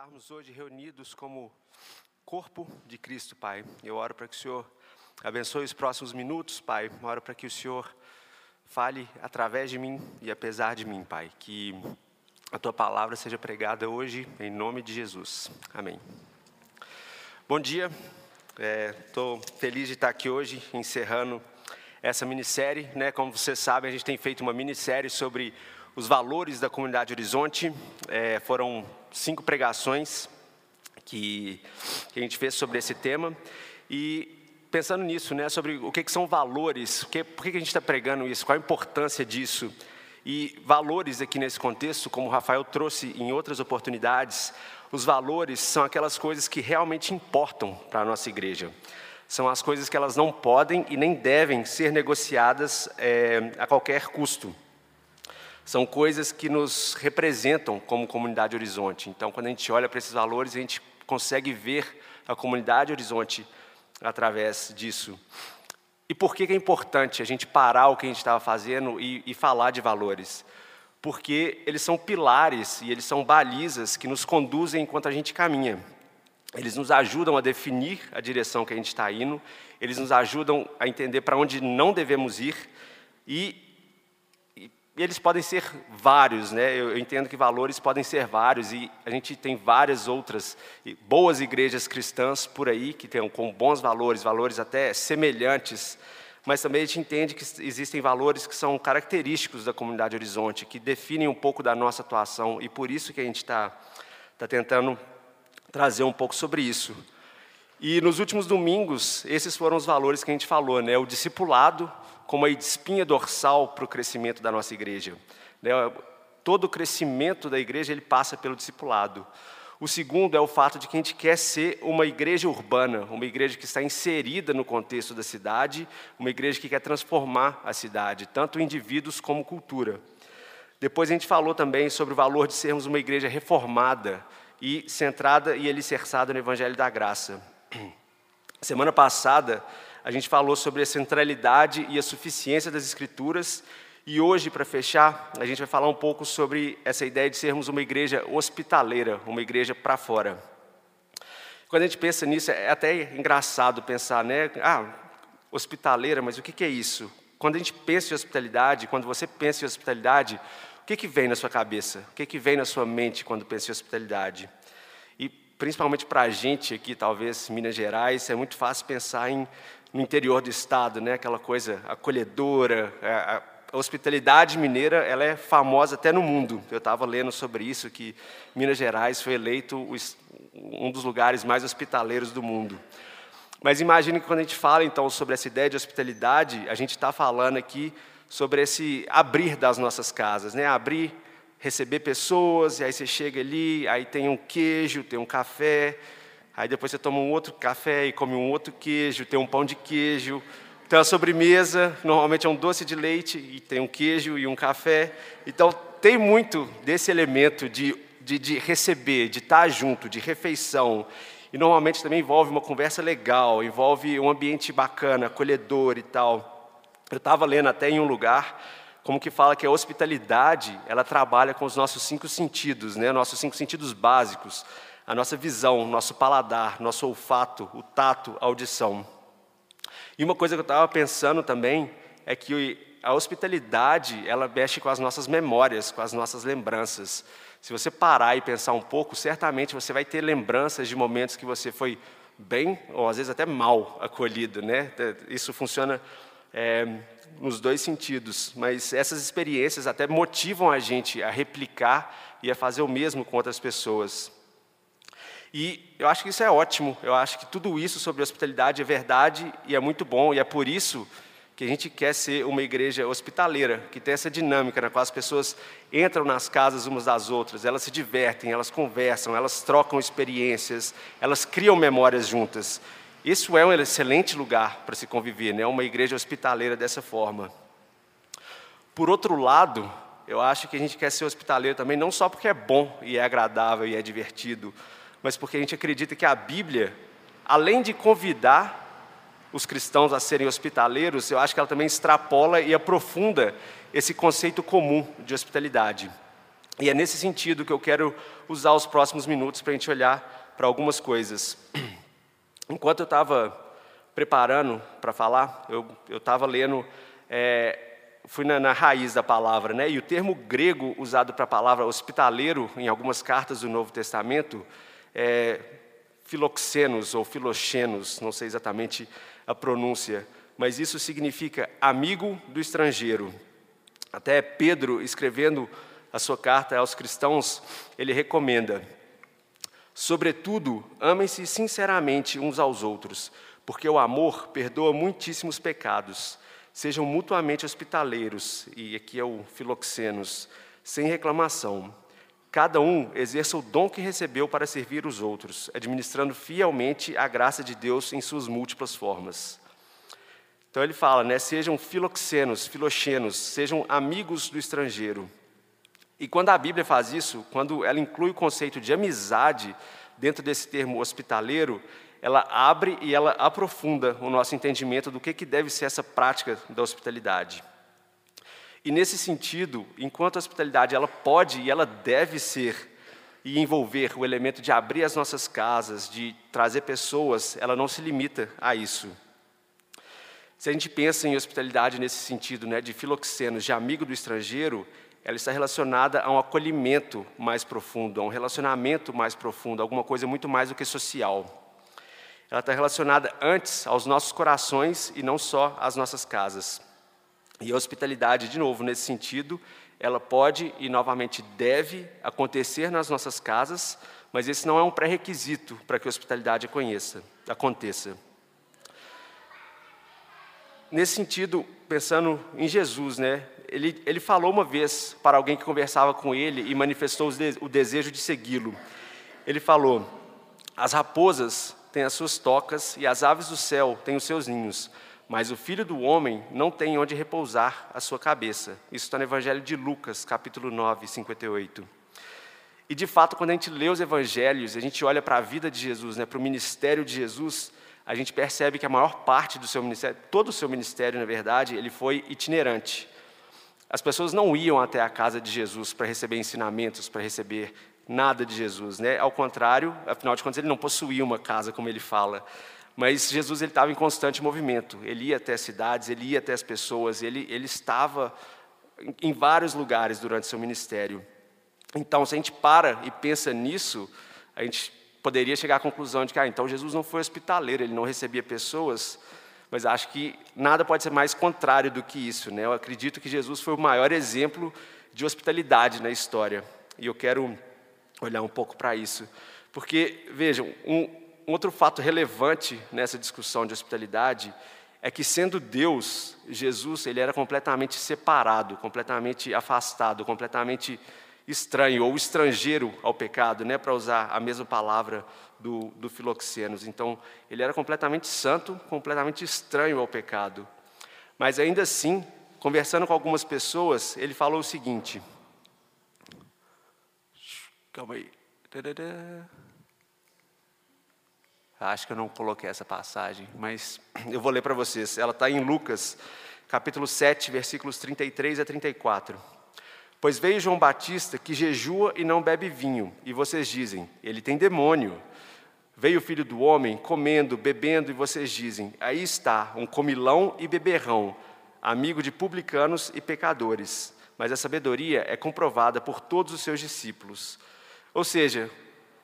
estarmos hoje reunidos como corpo de Cristo, Pai. Eu oro para que o Senhor abençoe os próximos minutos, Pai. Eu oro para que o Senhor fale através de mim e apesar de mim, Pai. Que a tua palavra seja pregada hoje, em nome de Jesus. Amém. Bom dia, estou é, feliz de estar aqui hoje, encerrando essa minissérie. Né? Como vocês sabem, a gente tem feito uma minissérie sobre os valores da comunidade Horizonte. É, foram cinco pregações que, que, a gente fez sobre esse tema. E pensando nisso, né, sobre o que, que são valores, que, por que, que a gente está pregando isso, qual a importância disso. E valores aqui nesse contexto, como o Rafael trouxe em outras oportunidades, os valores são aquelas coisas que realmente importam para a nossa igreja. São as coisas que elas não podem e nem devem ser negociadas é, a qualquer custo. São coisas que nos representam como comunidade Horizonte. Então, quando a gente olha para esses valores, a gente consegue ver a comunidade Horizonte através disso. E por que é importante a gente parar o que a gente estava fazendo e, e falar de valores? Porque eles são pilares e eles são balizas que nos conduzem enquanto a gente caminha. Eles nos ajudam a definir a direção que a gente está indo, eles nos ajudam a entender para onde não devemos ir e e eles podem ser vários, né? Eu entendo que valores podem ser vários e a gente tem várias outras boas igrejas cristãs por aí que têm com bons valores, valores até semelhantes, mas também a gente entende que existem valores que são característicos da comunidade Horizonte, que definem um pouco da nossa atuação e por isso que a gente está tá tentando trazer um pouco sobre isso. E nos últimos domingos, esses foram os valores que a gente falou, né? O discipulado, como a espinha dorsal para o crescimento da nossa igreja. Né? Todo o crescimento da igreja ele passa pelo discipulado. O segundo é o fato de que a gente quer ser uma igreja urbana, uma igreja que está inserida no contexto da cidade, uma igreja que quer transformar a cidade, tanto indivíduos como cultura. Depois a gente falou também sobre o valor de sermos uma igreja reformada e centrada e alicerçada no Evangelho da Graça. Semana passada, a gente falou sobre a centralidade e a suficiência das Escrituras. E hoje, para fechar, a gente vai falar um pouco sobre essa ideia de sermos uma igreja hospitaleira, uma igreja para fora. Quando a gente pensa nisso, é até engraçado pensar, né? Ah, hospitaleira, mas o que é isso? Quando a gente pensa em hospitalidade, quando você pensa em hospitalidade, o que, que vem na sua cabeça? O que, que vem na sua mente quando pensa em hospitalidade? E principalmente para a gente aqui, talvez, Minas Gerais, é muito fácil pensar em no interior do estado, né? Aquela coisa acolhedora, é, a, a hospitalidade mineira, ela é famosa até no mundo. Eu estava lendo sobre isso que Minas Gerais foi eleito um dos lugares mais hospitaleiros do mundo. Mas imagine que quando a gente fala então sobre essa ideia de hospitalidade, a gente está falando aqui sobre esse abrir das nossas casas, né? Abrir, receber pessoas, e aí você chega ali, aí tem um queijo, tem um café, Aí depois você toma um outro café e come um outro queijo, tem um pão de queijo. Tem a sobremesa, normalmente é um doce de leite e tem um queijo e um café. Então tem muito desse elemento de, de, de receber, de estar junto, de refeição. E normalmente também envolve uma conversa legal, envolve um ambiente bacana, acolhedor e tal. Eu estava lendo até em um lugar como que fala que a hospitalidade ela trabalha com os nossos cinco sentidos, né? Nossos cinco sentidos básicos a nossa visão, nosso paladar, nosso olfato, o tato, a audição. E uma coisa que eu estava pensando também é que a hospitalidade, ela mexe com as nossas memórias, com as nossas lembranças. Se você parar e pensar um pouco, certamente você vai ter lembranças de momentos que você foi bem, ou às vezes até mal acolhido, né? Isso funciona é, nos dois sentidos, mas essas experiências até motivam a gente a replicar e a fazer o mesmo com outras pessoas. E eu acho que isso é ótimo, eu acho que tudo isso sobre hospitalidade é verdade e é muito bom, e é por isso que a gente quer ser uma igreja hospitaleira, que tem essa dinâmica na qual as pessoas entram nas casas umas das outras, elas se divertem, elas conversam, elas trocam experiências, elas criam memórias juntas. Isso é um excelente lugar para se conviver, né? uma igreja hospitaleira dessa forma. Por outro lado, eu acho que a gente quer ser hospitaleiro também, não só porque é bom e é agradável e é divertido, mas porque a gente acredita que a Bíblia, além de convidar os cristãos a serem hospitaleiros, eu acho que ela também extrapola e aprofunda esse conceito comum de hospitalidade. E é nesse sentido que eu quero usar os próximos minutos para a gente olhar para algumas coisas. Enquanto eu estava preparando para falar, eu estava lendo, é, fui na, na, raiz da palavra, né? E o termo grego usado para a palavra hospitaleiro em algumas cartas do Novo Testamento é filoxenos ou filoxenos, não sei exatamente a pronúncia, mas isso significa amigo do estrangeiro. Até Pedro, escrevendo a sua carta aos cristãos, ele recomenda: Sobretudo, amem-se sinceramente uns aos outros, porque o amor perdoa muitíssimos pecados. Sejam mutuamente hospitaleiros, e aqui é o filoxenos, sem reclamação. Cada um exerça o dom que recebeu para servir os outros, administrando fielmente a graça de Deus em suas múltiplas formas. Então ele fala, né, sejam filoxenos, filoxenos, sejam amigos do estrangeiro. E quando a Bíblia faz isso, quando ela inclui o conceito de amizade dentro desse termo hospitaleiro, ela abre e ela aprofunda o nosso entendimento do que, que deve ser essa prática da hospitalidade. E nesse sentido, enquanto a hospitalidade ela pode e ela deve ser e envolver o elemento de abrir as nossas casas, de trazer pessoas, ela não se limita a isso. Se a gente pensa em hospitalidade nesse sentido, né, de filoxenos, de amigo do estrangeiro, ela está relacionada a um acolhimento mais profundo, a um relacionamento mais profundo, alguma coisa muito mais do que social. Ela está relacionada antes aos nossos corações e não só às nossas casas. E a hospitalidade, de novo, nesse sentido, ela pode e novamente deve acontecer nas nossas casas, mas esse não é um pré-requisito para que a hospitalidade conheça, aconteça. Nesse sentido, pensando em Jesus, né? ele, ele falou uma vez para alguém que conversava com ele e manifestou o desejo de segui-lo. Ele falou: As raposas têm as suas tocas e as aves do céu têm os seus ninhos, mas o filho do homem não tem onde repousar a sua cabeça. Isso está no Evangelho de Lucas, capítulo 9, 58. E de fato, quando a gente lê os evangelhos, a gente olha para a vida de Jesus, né, para o ministério de Jesus, a gente percebe que a maior parte do seu ministério, todo o seu ministério, na verdade, ele foi itinerante. As pessoas não iam até a casa de Jesus para receber ensinamentos, para receber nada de Jesus, né? Ao contrário, afinal de contas, ele não possuía uma casa, como ele fala. Mas Jesus estava em constante movimento. Ele ia até as cidades, ele ia até as pessoas, ele, ele estava em vários lugares durante seu ministério. Então, se a gente para e pensa nisso, a gente poderia chegar à conclusão de que, ah, então Jesus não foi hospitaleiro, ele não recebia pessoas. Mas acho que nada pode ser mais contrário do que isso. Né? Eu acredito que Jesus foi o maior exemplo de hospitalidade na história. E eu quero olhar um pouco para isso. Porque, vejam, um outro fato relevante nessa discussão de hospitalidade é que, sendo Deus, Jesus ele era completamente separado, completamente afastado, completamente estranho ou estrangeiro ao pecado, né, para usar a mesma palavra do, do Filoxenos. Então, ele era completamente santo, completamente estranho ao pecado. Mas ainda assim, conversando com algumas pessoas, ele falou o seguinte. Calma aí. Acho que eu não coloquei essa passagem, mas eu vou ler para vocês. Ela está em Lucas, capítulo 7, versículos 33 a 34. Pois veio João Batista que jejua e não bebe vinho, e vocês dizem, ele tem demônio. Veio o filho do homem comendo, bebendo, e vocês dizem: aí está, um comilão e beberrão, amigo de publicanos e pecadores. Mas a sabedoria é comprovada por todos os seus discípulos. Ou seja,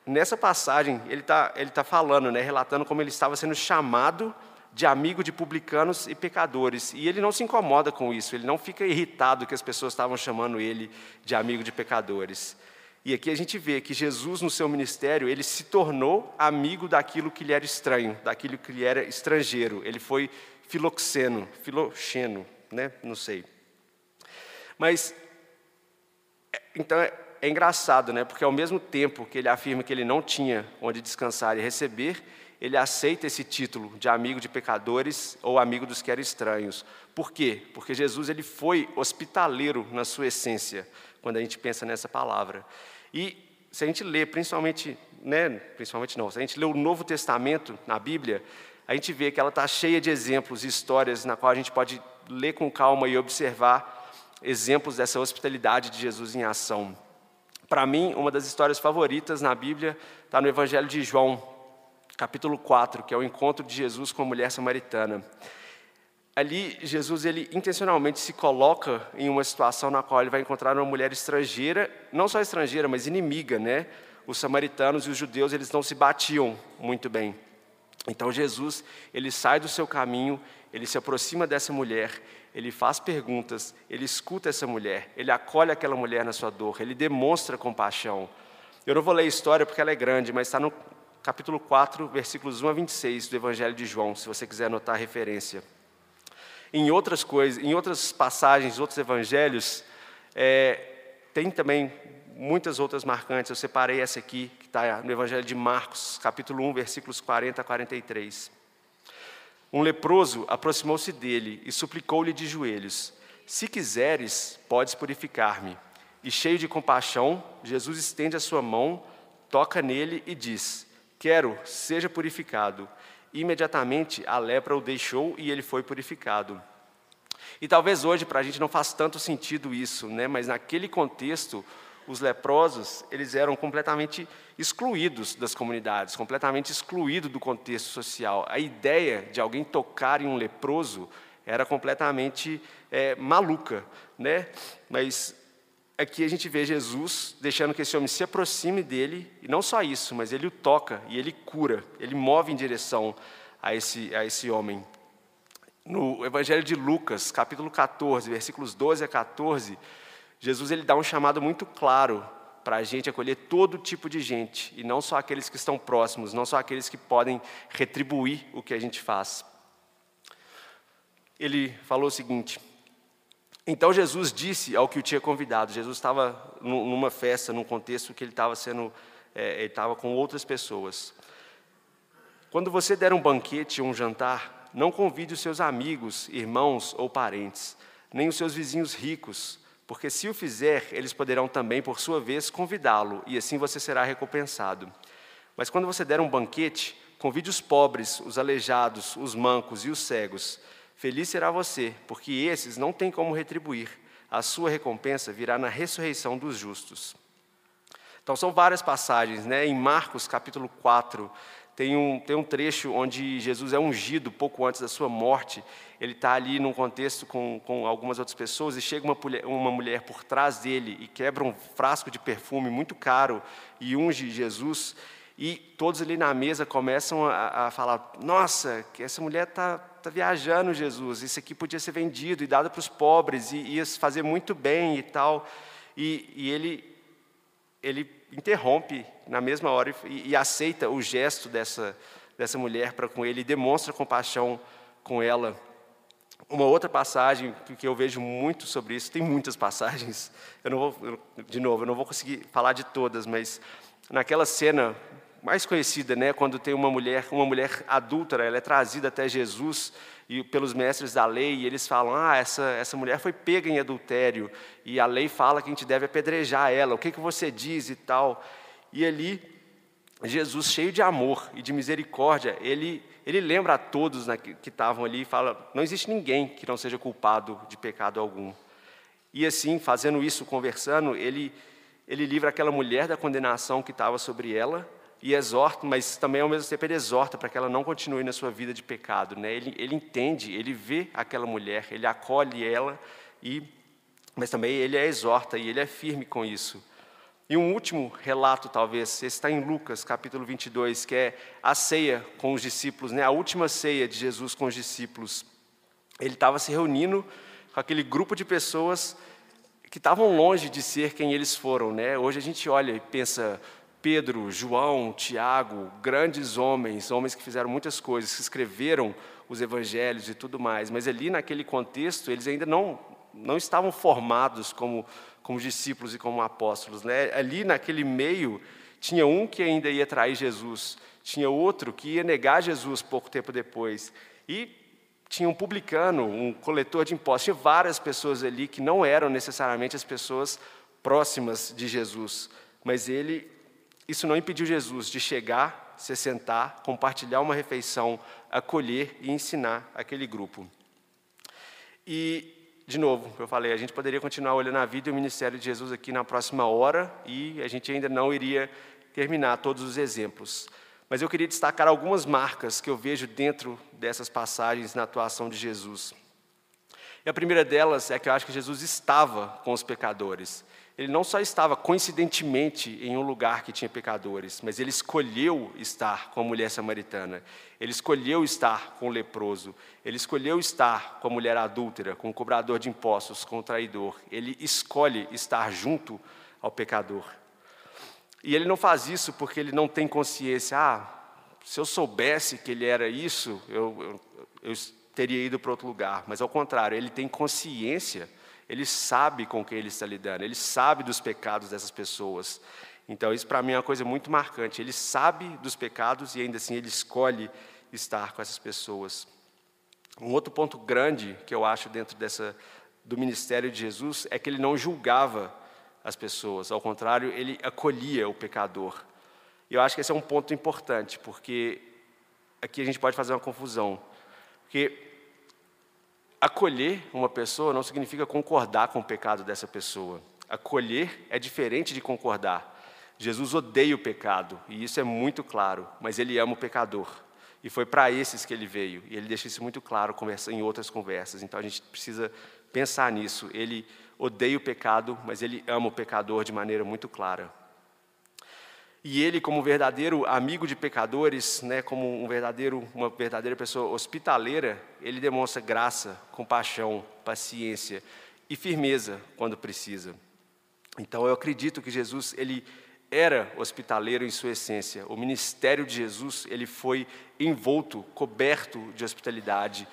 nessa passagem, ele está ele tá falando, né, relatando como ele estava sendo chamado de amigo de publicanos e pecadores. E ele não se incomoda com isso, ele não fica irritado que as pessoas estavam chamando ele de amigo de pecadores. E aqui a gente vê que Jesus, no seu ministério, ele se tornou amigo daquilo que lhe era estranho, daquilo que lhe era estrangeiro. Ele foi filoxeno, filoxeno, né? Não sei. Mas, é, então, é, engraçado, né? Porque ao mesmo tempo que ele afirma que ele não tinha onde descansar e receber, ele aceita esse título de amigo de pecadores ou amigo dos que eram estranhos. Por quê? Porque Jesus ele foi hospitaleiro na sua essência, quando a gente pensa nessa palavra. E se a gente lê, principalmente, né, principalmente não, se a gente lê o Novo Testamento na Bíblia, a gente vê que ela está cheia de exemplos e histórias na qual a gente pode ler com calma e observar exemplos dessa hospitalidade de Jesus em ação. Para mim, uma das histórias favoritas na Bíblia está no Evangelho de João, capítulo 4, que é o encontro de Jesus com a mulher samaritana. Ali, Jesus ele intencionalmente se coloca em uma situação na qual ele vai encontrar uma mulher estrangeira, não só estrangeira, mas inimiga, né? Os samaritanos e os judeus, eles não se batiam muito bem. Então Jesus, ele sai do seu caminho, ele se aproxima dessa mulher, ele faz perguntas, ele escuta essa mulher, ele acolhe aquela mulher na sua dor, ele demonstra compaixão. Eu não vou ler a história porque ela é grande, mas está no capítulo 4, versículos 1 a 26 do Evangelho de João, se você quiser anotar a referência. Em outras coisas, em outras passagens, outros evangelhos, é, tem também muitas outras marcantes. Eu separei essa aqui, que está no Evangelho de Marcos, capítulo 1, versículos 40 a 43. Um leproso aproximou-se dele e suplicou-lhe de joelhos: Se quiseres, podes purificar-me. E cheio de compaixão, Jesus estende a sua mão, toca nele e diz: Quero, seja purificado. Imediatamente a lepra o deixou e ele foi purificado. E talvez hoje para a gente não faça tanto sentido isso, né? mas naquele contexto, os leprosos, eles eram completamente excluídos das comunidades, completamente excluídos do contexto social. A ideia de alguém tocar em um leproso era completamente é, maluca, né? Mas aqui a gente vê Jesus deixando que esse homem se aproxime dele, e não só isso, mas ele o toca e ele cura, ele move em direção a esse, a esse homem. No Evangelho de Lucas, capítulo 14, versículos 12 a 14, Jesus ele dá um chamado muito claro para a gente acolher todo tipo de gente, e não só aqueles que estão próximos, não só aqueles que podem retribuir o que a gente faz. Ele falou o seguinte: Então Jesus disse ao que o tinha convidado, Jesus estava numa festa, num contexto que ele estava sendo, é, ele estava com outras pessoas. Quando você der um banquete ou um jantar, não convide os seus amigos, irmãos ou parentes, nem os seus vizinhos ricos, porque se o fizer, eles poderão também, por sua vez, convidá-lo, e assim você será recompensado. Mas quando você der um banquete, convide os pobres, os aleijados, os mancos e os cegos. Feliz será você, porque esses não têm como retribuir. A sua recompensa virá na ressurreição dos justos. Então, são várias passagens, né? Em Marcos, capítulo 4, tem um, tem um trecho onde Jesus é ungido pouco antes da sua morte. Ele está ali num contexto com, com algumas outras pessoas e chega uma, uma mulher por trás dele e quebra um frasco de perfume muito caro e unge Jesus. E todos ali na mesa começam a, a falar: Nossa, essa mulher está tá viajando, Jesus. Isso aqui podia ser vendido e dado para os pobres e ia fazer muito bem e tal. E, e ele, ele interrompe na mesma hora e, e aceita o gesto dessa, dessa mulher para com ele e demonstra compaixão com ela. Uma outra passagem que eu vejo muito sobre isso, tem muitas passagens, eu não vou, de novo, eu não vou conseguir falar de todas, mas naquela cena mais conhecida, né, quando tem uma mulher, uma mulher adúltera, ela é trazida até Jesus e pelos mestres da lei, e eles falam: "Ah, essa essa mulher foi pega em adultério", e a lei fala que a gente deve apedrejar ela. O que que você diz e tal? E ali Jesus, cheio de amor e de misericórdia, ele ele lembra a todos né, que, estavam ali e fala: "Não existe ninguém que não seja culpado de pecado algum". E assim, fazendo isso, conversando, ele ele livra aquela mulher da condenação que estava sobre ela e exorta, mas também ao mesmo tempo ele exorta para que ela não continue na sua vida de pecado. Né? Ele, ele entende, ele vê aquela mulher, ele acolhe ela, e, mas também ele a exorta e ele é firme com isso. E um último relato, talvez, está em Lucas, capítulo 22, que é a ceia com os discípulos, né? a última ceia de Jesus com os discípulos. Ele estava se reunindo com aquele grupo de pessoas que estavam longe de ser quem eles foram. Né? Hoje a gente olha e pensa, Pedro, João, Tiago, grandes homens, homens que fizeram muitas coisas, que escreveram os evangelhos e tudo mais, mas ali naquele contexto eles ainda não, não estavam formados como, como discípulos e como apóstolos. Né? Ali naquele meio tinha um que ainda ia trair Jesus, tinha outro que ia negar Jesus pouco tempo depois, e tinha um publicano, um coletor de impostos, tinha várias pessoas ali que não eram necessariamente as pessoas próximas de Jesus, mas ele isso não impediu Jesus de chegar, se sentar, compartilhar uma refeição, acolher e ensinar aquele grupo. E de novo, eu falei, a gente poderia continuar olhando a vida e o ministério de Jesus aqui na próxima hora e a gente ainda não iria terminar todos os exemplos. Mas eu queria destacar algumas marcas que eu vejo dentro dessas passagens na atuação de Jesus. E a primeira delas é que eu acho que Jesus estava com os pecadores. Ele não só estava coincidentemente em um lugar que tinha pecadores, mas ele escolheu estar com a mulher samaritana. Ele escolheu estar com o leproso. Ele escolheu estar com a mulher adúltera, com o cobrador de impostos, com o traidor. Ele escolhe estar junto ao pecador. E ele não faz isso porque ele não tem consciência. Ah, se eu soubesse que ele era isso, eu, eu, eu teria ido para outro lugar. Mas ao contrário, ele tem consciência, ele sabe com quem ele está lidando, ele sabe dos pecados dessas pessoas. Então, isso para mim é uma coisa muito marcante. Ele sabe dos pecados e ainda assim ele escolhe estar com essas pessoas. Um outro ponto grande que eu acho dentro dessa, do ministério de Jesus é que ele não julgava as pessoas, ao contrário, ele acolhia o pecador. E eu acho que esse é um ponto importante, porque aqui a gente pode fazer uma confusão. Porque Acolher uma pessoa não significa concordar com o pecado dessa pessoa. Acolher é diferente de concordar. Jesus odeia o pecado, e isso é muito claro, mas ele ama o pecador. E foi para esses que ele veio, e ele deixa isso muito claro em outras conversas. Então a gente precisa pensar nisso. Ele odeia o pecado, mas ele ama o pecador de maneira muito clara. E ele, como verdadeiro amigo de pecadores, né, como um verdadeiro, uma verdadeira pessoa hospitaleira, ele demonstra graça, compaixão, paciência e firmeza quando precisa. Então eu acredito que Jesus ele era hospitaleiro em sua essência. O ministério de Jesus ele foi envolto, coberto de hospitalidade.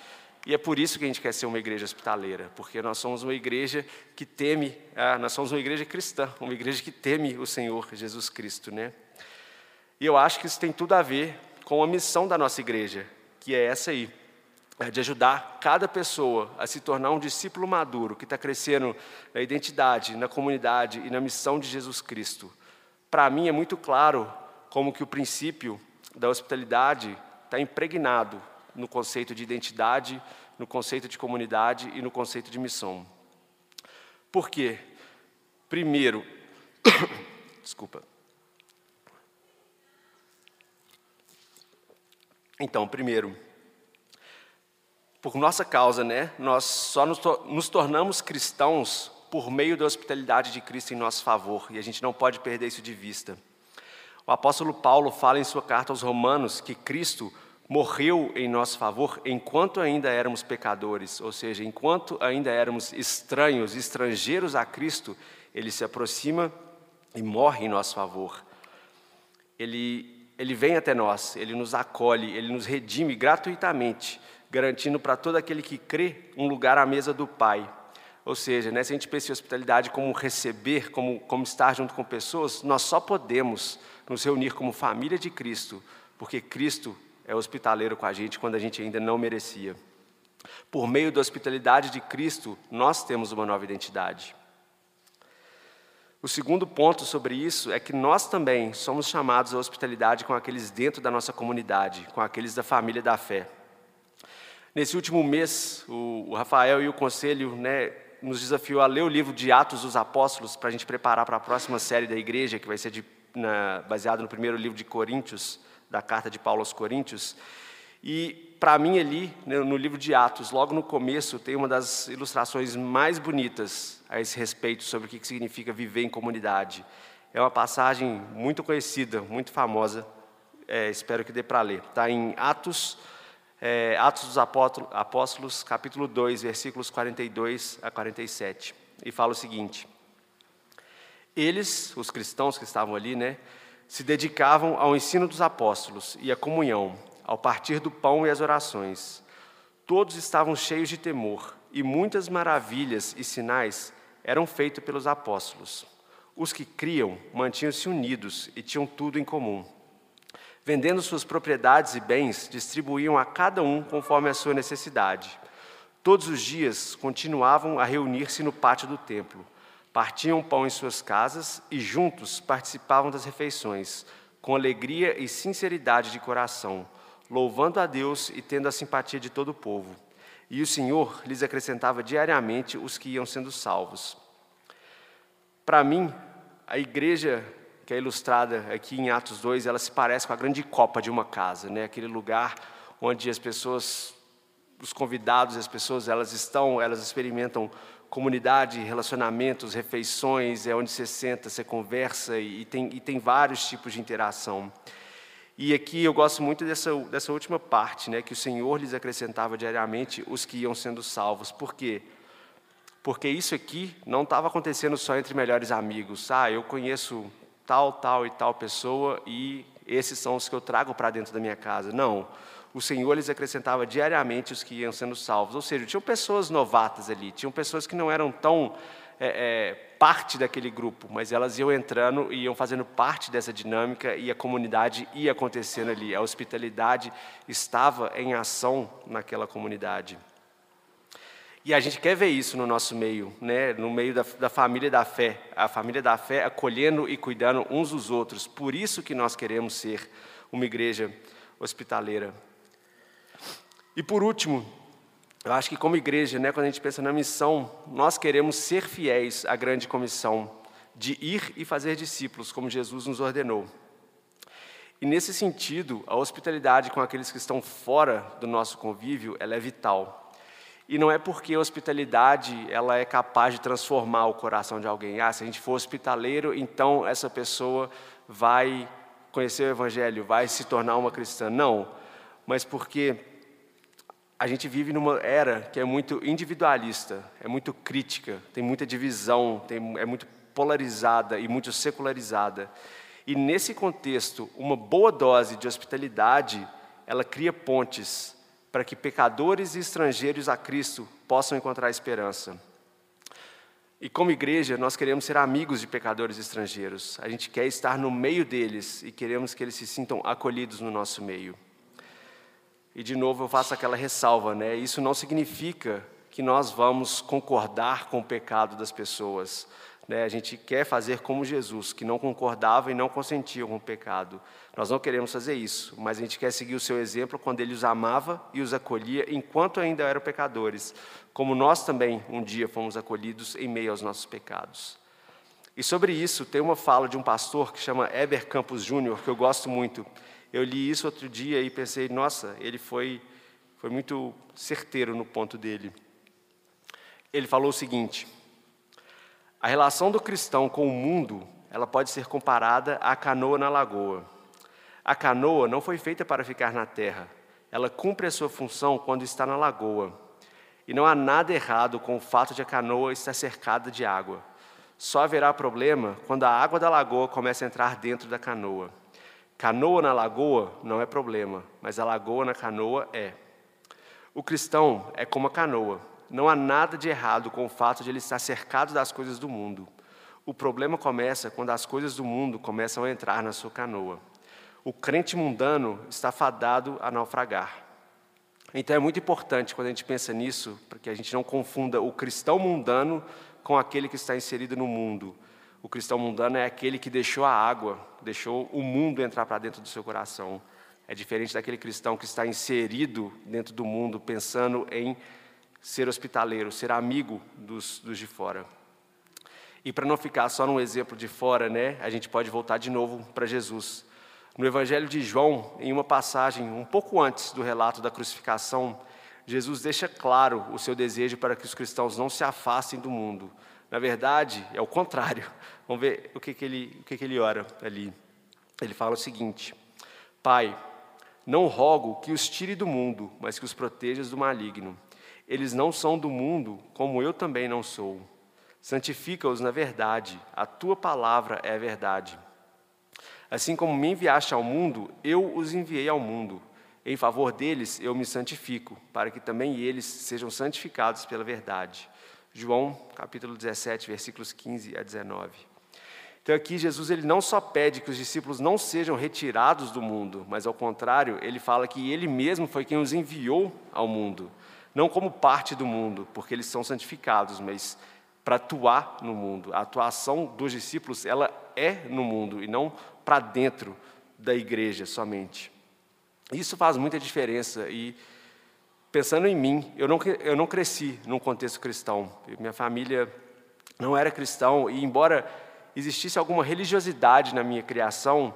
E é por isso que a gente quer ser uma igreja hospitaleira, porque nós somos uma igreja que teme, ah, nós somos uma igreja cristã, uma igreja que teme o Senhor Jesus Cristo, né? E eu acho que isso tem tudo a ver com a missão da nossa igreja, que é essa aí, é de ajudar cada pessoa a se tornar um discípulo maduro, que está crescendo na identidade, na comunidade e na missão de Jesus Cristo. Para mim é muito claro como que o princípio da hospitalidade está impregnado no conceito de identidade, no conceito de comunidade e no conceito de missão. Por quê? Primeiro, desculpa. Então, primeiro, por nossa causa, né, nós só nos, nos tornamos cristãos por meio da hospitalidade de Cristo em nosso favor, e a gente não pode perder isso de vista. O apóstolo Paulo fala em sua carta aos Romanos que Cristo morreu em nosso favor enquanto ainda éramos pecadores, ou seja, enquanto ainda éramos estranhos, estrangeiros a Cristo, ele se aproxima e morre em nosso favor. Ele ele vem até nós, ele nos acolhe, ele nos redime gratuitamente, garantindo para todo aquele que crê um lugar à mesa do Pai. Ou seja, né, se a gente pensa em hospitalidade como receber, como, como estar junto com pessoas, nós só podemos nos reunir como família de Cristo, porque Cristo é hospitaleiro com a gente quando a gente ainda não merecia. Por meio da hospitalidade de Cristo, nós temos uma nova identidade. O segundo ponto sobre isso é que nós também somos chamados à hospitalidade com aqueles dentro da nossa comunidade, com aqueles da família da fé. Nesse último mês, o, Rafael e o conselho né, nos desafiou a ler o livro de Atos dos Apóstolos para a gente preparar para a próxima série da igreja, que vai ser na, baseado no primeiro livro de Coríntios, da carta de Paulo aos Coríntios. E para mim ali, né, no livro de Atos, logo no começo, tem uma das ilustrações mais bonitas a esse respeito sobre o que significa viver em comunidade. É uma passagem muito conhecida, muito famosa, é, espero que dê para ler. Está em Atos, é, Atos dos Apóstolos, capítulo 2, versículos 42 a 47. E fala o seguinte: Eles, os cristãos que estavam ali, né, se dedicavam ao ensino dos apóstolos e à comunhão ao partir do pão e as orações. Todos estavam cheios de temor, e muitas maravilhas e sinais eram feitos pelos apóstolos. Os que criam mantinham-se unidos e tinham tudo em comum. Vendendo suas propriedades e bens, distribuíam a cada um conforme a sua necessidade. Todos os dias continuavam a reunir-se no pátio do templo, partiam pão em suas casas e juntos participavam das refeições, com alegria e sinceridade de coração louvando a Deus e tendo a simpatia de todo o povo. e o Senhor lhes acrescentava diariamente os que iam sendo salvos. Para mim, a igreja que é ilustrada aqui em Atos 2, ela se parece com a grande copa de uma casa, né? aquele lugar onde as pessoas, os convidados, as pessoas, elas estão, elas experimentam comunidade, relacionamentos, refeições, é onde você senta, você conversa e tem, e tem vários tipos de interação. E aqui eu gosto muito dessa, dessa última parte, né, que o Senhor lhes acrescentava diariamente os que iam sendo salvos. Por quê? Porque isso aqui não estava acontecendo só entre melhores amigos. Ah, eu conheço tal, tal e tal pessoa e esses são os que eu trago para dentro da minha casa. Não. O Senhor lhes acrescentava diariamente os que iam sendo salvos. Ou seja, tinham pessoas novatas ali, tinham pessoas que não eram tão é, é, parte daquele grupo, mas elas iam entrando e iam fazendo parte dessa dinâmica e a comunidade ia acontecendo ali. A hospitalidade estava em ação naquela comunidade. E a gente quer ver isso no nosso meio, né? no meio da, da, família da fé. A família da fé acolhendo e cuidando uns dos outros. Por isso que nós queremos ser uma igreja hospitaleira. E por último, eu acho que como igreja, né, quando a gente pensa na missão, nós queremos ser fiéis à grande comissão de ir e fazer discípulos, como Jesus nos ordenou. E nesse sentido, a hospitalidade com aqueles que estão fora do nosso convívio, ela é vital. E não é porque a hospitalidade ela é capaz de transformar o coração de alguém. Ah, se a gente for hospitaleiro, então essa pessoa vai conhecer o Evangelho, vai se tornar uma cristã. Não, mas porque a gente vive numa era que é muito individualista, é muito crítica, tem muita divisão, tem, é muito polarizada e muito secularizada. E nesse contexto, uma boa dose de hospitalidade, ela cria pontes para que pecadores e estrangeiros a Cristo possam encontrar esperança. E como igreja, nós queremos ser amigos de pecadores estrangeiros. A gente quer estar no meio deles e queremos que eles se sintam acolhidos no nosso meio. E de novo eu faço aquela ressalva, né? Isso não significa que nós vamos concordar com o pecado das pessoas. Né? A gente quer fazer como Jesus, que não concordava e não consentia com o pecado. Nós não queremos fazer isso, mas a gente quer seguir o seu exemplo quando ele os amava e os acolhia enquanto ainda eram pecadores, como nós também um dia fomos acolhidos em meio aos nossos pecados. E sobre isso, tem uma fala de um pastor que chama Eber Campos Júnior, que eu gosto muito. Eu li isso outro dia e pensei, nossa, ele foi, foi muito certeiro no ponto dele. Ele falou o seguinte: a relação do cristão com o mundo, ela pode ser comparada à canoa na lagoa. A canoa não foi feita para ficar na terra. Ela cumpre a sua função quando está na lagoa. E não há nada errado com o fato de a canoa estar cercada de água. Só haverá problema quando a água da lagoa começa a entrar dentro da canoa. Canoa na lagoa não é problema, mas a lagoa na canoa é. O cristão é como a canoa. Não há nada de errado com o fato de ele estar cercado das coisas do mundo. O problema começa quando as coisas do mundo começam a entrar na sua canoa. O crente mundano está fadado a naufragar. Então é muito importante quando a gente pensa nisso, para que a gente não confunda o cristão mundano com aquele que está inserido no mundo. O cristão mundano é aquele que deixou a água, deixou o mundo entrar para dentro do seu coração. É diferente daquele cristão que está inserido dentro do mundo, pensando em ser hospitaleiro, ser amigo dos, dos de fora. E para não ficar só num exemplo de fora, né, a gente pode voltar de novo para Jesus. No Evangelho de João, em uma passagem um pouco antes do relato da crucificação, Jesus deixa claro o seu desejo para que os cristãos não se afastem do mundo. Na verdade, é o contrário. Vamos ver o que, que, ele, o que, que ele ora ali. Ele fala o seguinte: Pai, não rogo que os tire do mundo, mas que os protejas do maligno. Eles não são do mundo, como eu também não sou. Santifica-os na verdade, a tua palavra é a verdade. Assim como me enviaste ao mundo, eu os enviei ao mundo. Em favor deles eu me santifico, para que também eles sejam santificados pela verdade. João, capítulo 17, versículos 15 a 19. Então aqui Jesus ele não só pede que os discípulos não sejam retirados do mundo, mas ao contrário, ele fala que ele mesmo foi quem os enviou ao mundo não como parte do mundo, porque eles são santificados, mas para atuar no mundo. A atuação dos discípulos, ela é no mundo e não para dentro da igreja somente. Isso faz muita diferença e pensando em mim, eu não, eu não cresci num contexto cristão. Minha família não era cristão e, embora existisse alguma religiosidade na minha criação,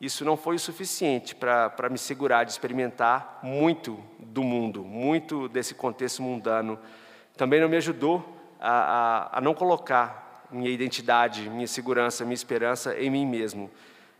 isso não foi o suficiente para me segurar de experimentar muito do mundo, muito desse contexto mundano. Também não me ajudou a, a, a não colocar minha identidade, minha segurança, minha esperança em mim mesmo.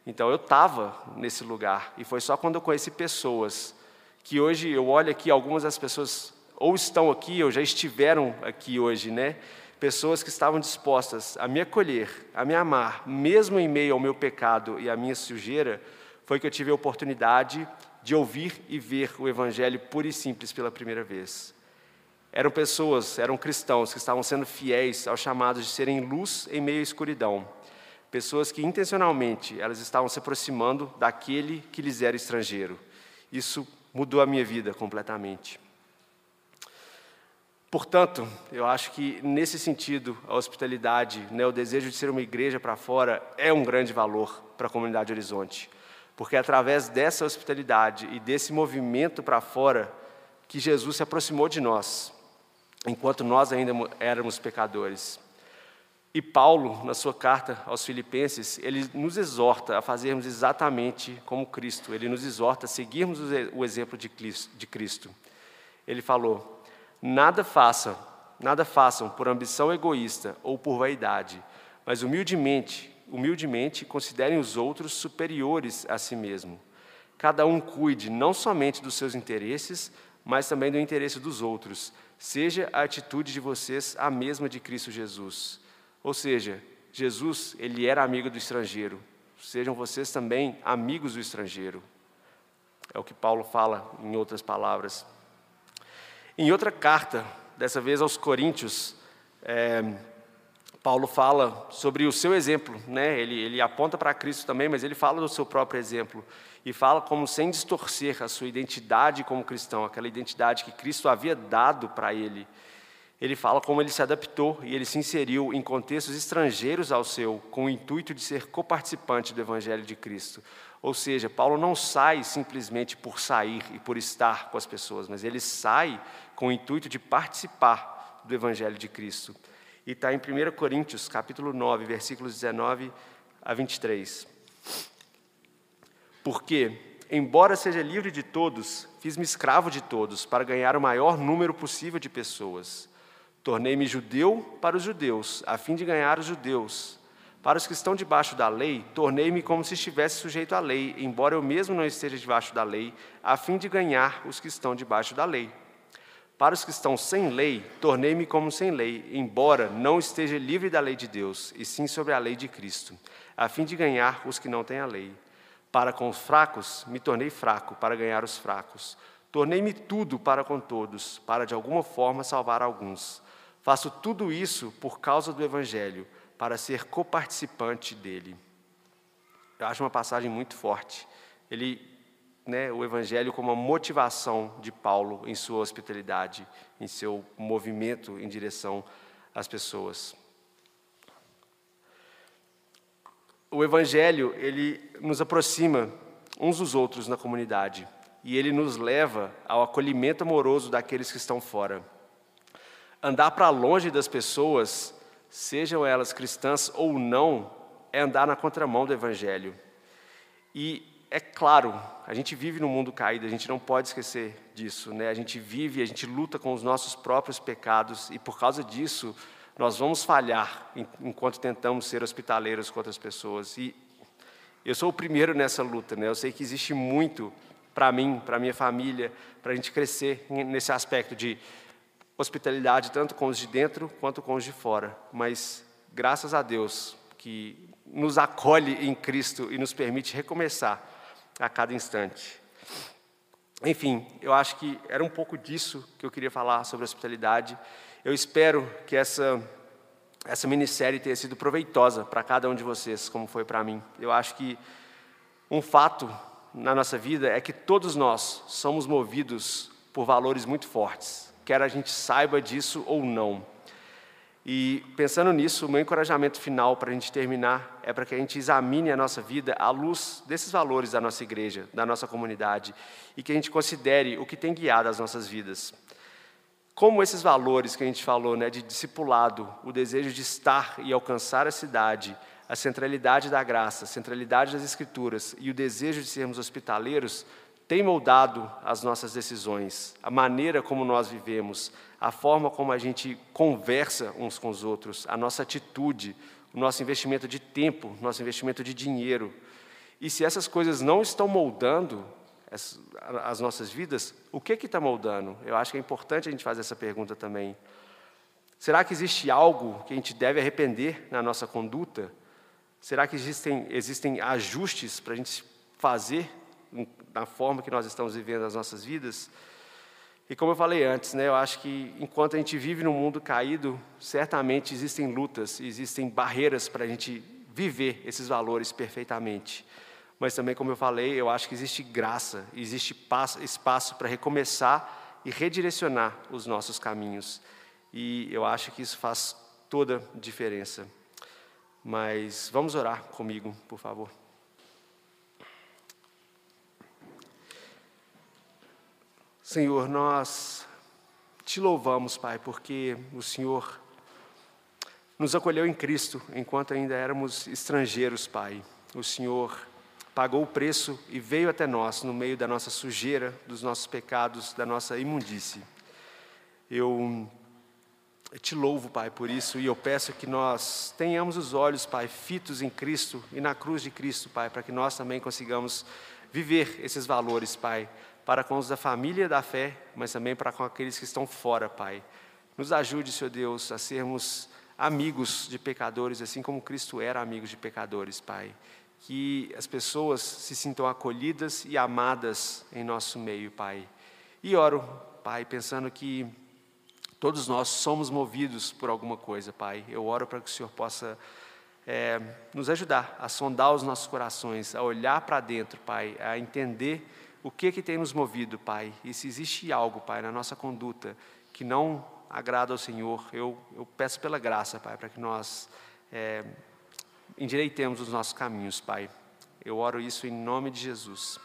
Então eu estava nesse lugar e foi só quando eu conheci pessoas que hoje eu olho aqui, algumas das pessoas ou estão aqui ou já estiveram aqui hoje, né? Pessoas que estavam dispostas a me acolher, a me amar, mesmo em meio ao meu pecado e à minha sujeira, foi que eu tive a oportunidade de ouvir e ver o Evangelho puro e simples pela primeira vez. Eram pessoas, eram cristãos que estavam sendo fiéis ao chamado de serem luz em meio à escuridão. Pessoas que intencionalmente elas estavam se aproximando daquele que lhes era estrangeiro. Isso mudou a minha vida completamente. Portanto, eu acho que nesse sentido, a hospitalidade, né, o desejo de ser uma igreja para fora, é um grande valor para a comunidade Horizonte. Porque é através dessa hospitalidade e desse movimento para fora que Jesus se aproximou de nós, enquanto nós ainda éramos pecadores. E Paulo, na sua carta aos Filipenses, ele nos exorta a fazermos exatamente como Cristo, ele nos exorta a seguirmos o exemplo de Cristo. Ele falou: Nada façam, nada façam por ambição egoísta ou por vaidade, mas humildemente, humildemente considerem os outros superiores a si mesmo. Cada um cuide não somente dos seus interesses, mas também do interesse dos outros. Seja a atitude de vocês a mesma de Cristo Jesus. Ou seja, Jesus, ele era amigo do estrangeiro. Sejam vocês também amigos do estrangeiro. É o que Paulo fala em outras palavras. Em outra carta, dessa vez aos Coríntios, é, Paulo fala sobre o seu exemplo, né? ele, ele aponta para Cristo também, mas ele fala do seu próprio exemplo e fala como sem distorcer a sua identidade como cristão, aquela identidade que Cristo havia dado para ele. Ele fala como ele se adaptou e ele se inseriu em contextos estrangeiros ao seu, com o intuito de ser coparticipante do Evangelho de Cristo. Ou seja, Paulo não sai simplesmente por sair e por estar com as pessoas, mas ele sai com o intuito de participar do Evangelho de Cristo. E está em 1 Coríntios, capítulo 9, versículos 19 a 23. Porque, embora seja livre de todos, fiz-me escravo de todos, para ganhar o maior número possível de pessoas. Tornei-me judeu para os judeus, a fim de ganhar os judeus. Para os que estão debaixo da lei, tornei-me como se estivesse sujeito à lei, embora eu mesmo não esteja debaixo da lei, a fim de ganhar os que estão debaixo da lei. Para os que estão sem lei, tornei-me como sem lei, embora não esteja livre da lei de Deus, e sim sobre a lei de Cristo, a fim de ganhar os que não têm a lei. Para com os fracos, me tornei fraco, para ganhar os fracos. Tornei-me tudo para com todos, para de alguma forma salvar alguns. Faço tudo isso por causa do Evangelho, para ser coparticipante dele. Eu acho uma passagem muito forte. Ele né, o Evangelho como uma motivação de Paulo em sua hospitalidade, em seu movimento em direção às pessoas. O Evangelho, ele nos aproxima uns dos outros na comunidade e ele nos leva ao acolhimento amoroso daqueles que estão fora. Andar para longe das pessoas, sejam elas cristãs ou não, é andar na contramão do Evangelho. E é claro, a gente vive no mundo caído, a gente não pode esquecer disso, né? A gente vive, a gente luta com os nossos próprios pecados e por causa disso nós vamos falhar enquanto tentamos ser hospitaleiros com outras pessoas. E eu sou o primeiro nessa luta, né? Eu sei que existe muito para mim, para minha família, para a gente crescer nesse aspecto de hospitalidade tanto com os de dentro quanto com os de fora. Mas graças a Deus que nos acolhe em Cristo e nos permite recomeçar a cada instante. Enfim, eu acho que era um pouco disso que eu queria falar sobre hospitalidade. Eu espero que essa, essa minissérie tenha sido proveitosa para cada um de vocês, como foi para mim. Eu acho que um fato na nossa vida é que todos nós somos movidos por valores muito fortes, quer a gente saiba disso ou não. E pensando nisso, o meu encorajamento final para a gente terminar é para que a gente examine a nossa vida à luz desses valores da nossa igreja, da nossa comunidade, e que a gente considere o que tem guiado as nossas vidas. Como esses valores que a gente falou, né, de discipulado, o desejo de estar e alcançar a cidade, a centralidade da graça, a centralidade das escrituras e o desejo de sermos hospitaleiros, tem moldado as nossas decisões, a maneira como nós vivemos, a forma como a gente conversa uns com os outros, a nossa atitude, o nosso investimento de tempo, nosso investimento de dinheiro. E se essas coisas não estão moldando as, as nossas vidas, o que está moldando? Eu acho que é importante a gente fazer essa pergunta também. Será que existe algo que a gente deve arrepender na nossa conduta? Será que existem, existem ajustes para a gente fazer na forma que nós estamos vivendo as nossas vidas? E como eu falei antes, né, eu acho que enquanto a gente vive num mundo caído, certamente existem lutas, existem barreiras para a gente viver esses valores perfeitamente. Mas também, como eu falei, eu acho que existe graça, existe espaço para recomeçar e redirecionar os nossos caminhos. E eu acho que isso faz toda a diferença. Mas vamos orar comigo, por favor. Senhor, nós te louvamos, Pai, porque o Senhor nos acolheu em Cristo enquanto ainda éramos estrangeiros, Pai. O Senhor pagou o preço e veio até nós no meio da nossa sujeira, dos nossos pecados, da nossa imundície. Eu te louvo, Pai, por isso e eu peço que nós tenhamos os olhos, Pai, fitos em Cristo e na cruz de Cristo, Pai, para que nós também consigamos viver esses valores, Pai para com os da família da fé, mas também para com aqueles que estão fora, Pai. Nos ajude, Senhor Deus, a sermos amigos de pecadores, assim como Cristo era amigo de pecadores, Pai. Que as pessoas se sintam acolhidas e amadas em nosso meio, Pai. E oro, Pai, pensando que todos nós somos movidos por alguma coisa, Pai. Eu oro para que o Senhor possa é, nos ajudar a sondar os nossos corações, a olhar para dentro, Pai, a entender o que que tem nos movido, Pai? E se existe algo, Pai, na nossa conduta que não agrada ao Senhor, eu, eu peço pela graça, Pai, para que nós é, endireitemos os nossos caminhos, Pai. Eu oro isso em nome de Jesus.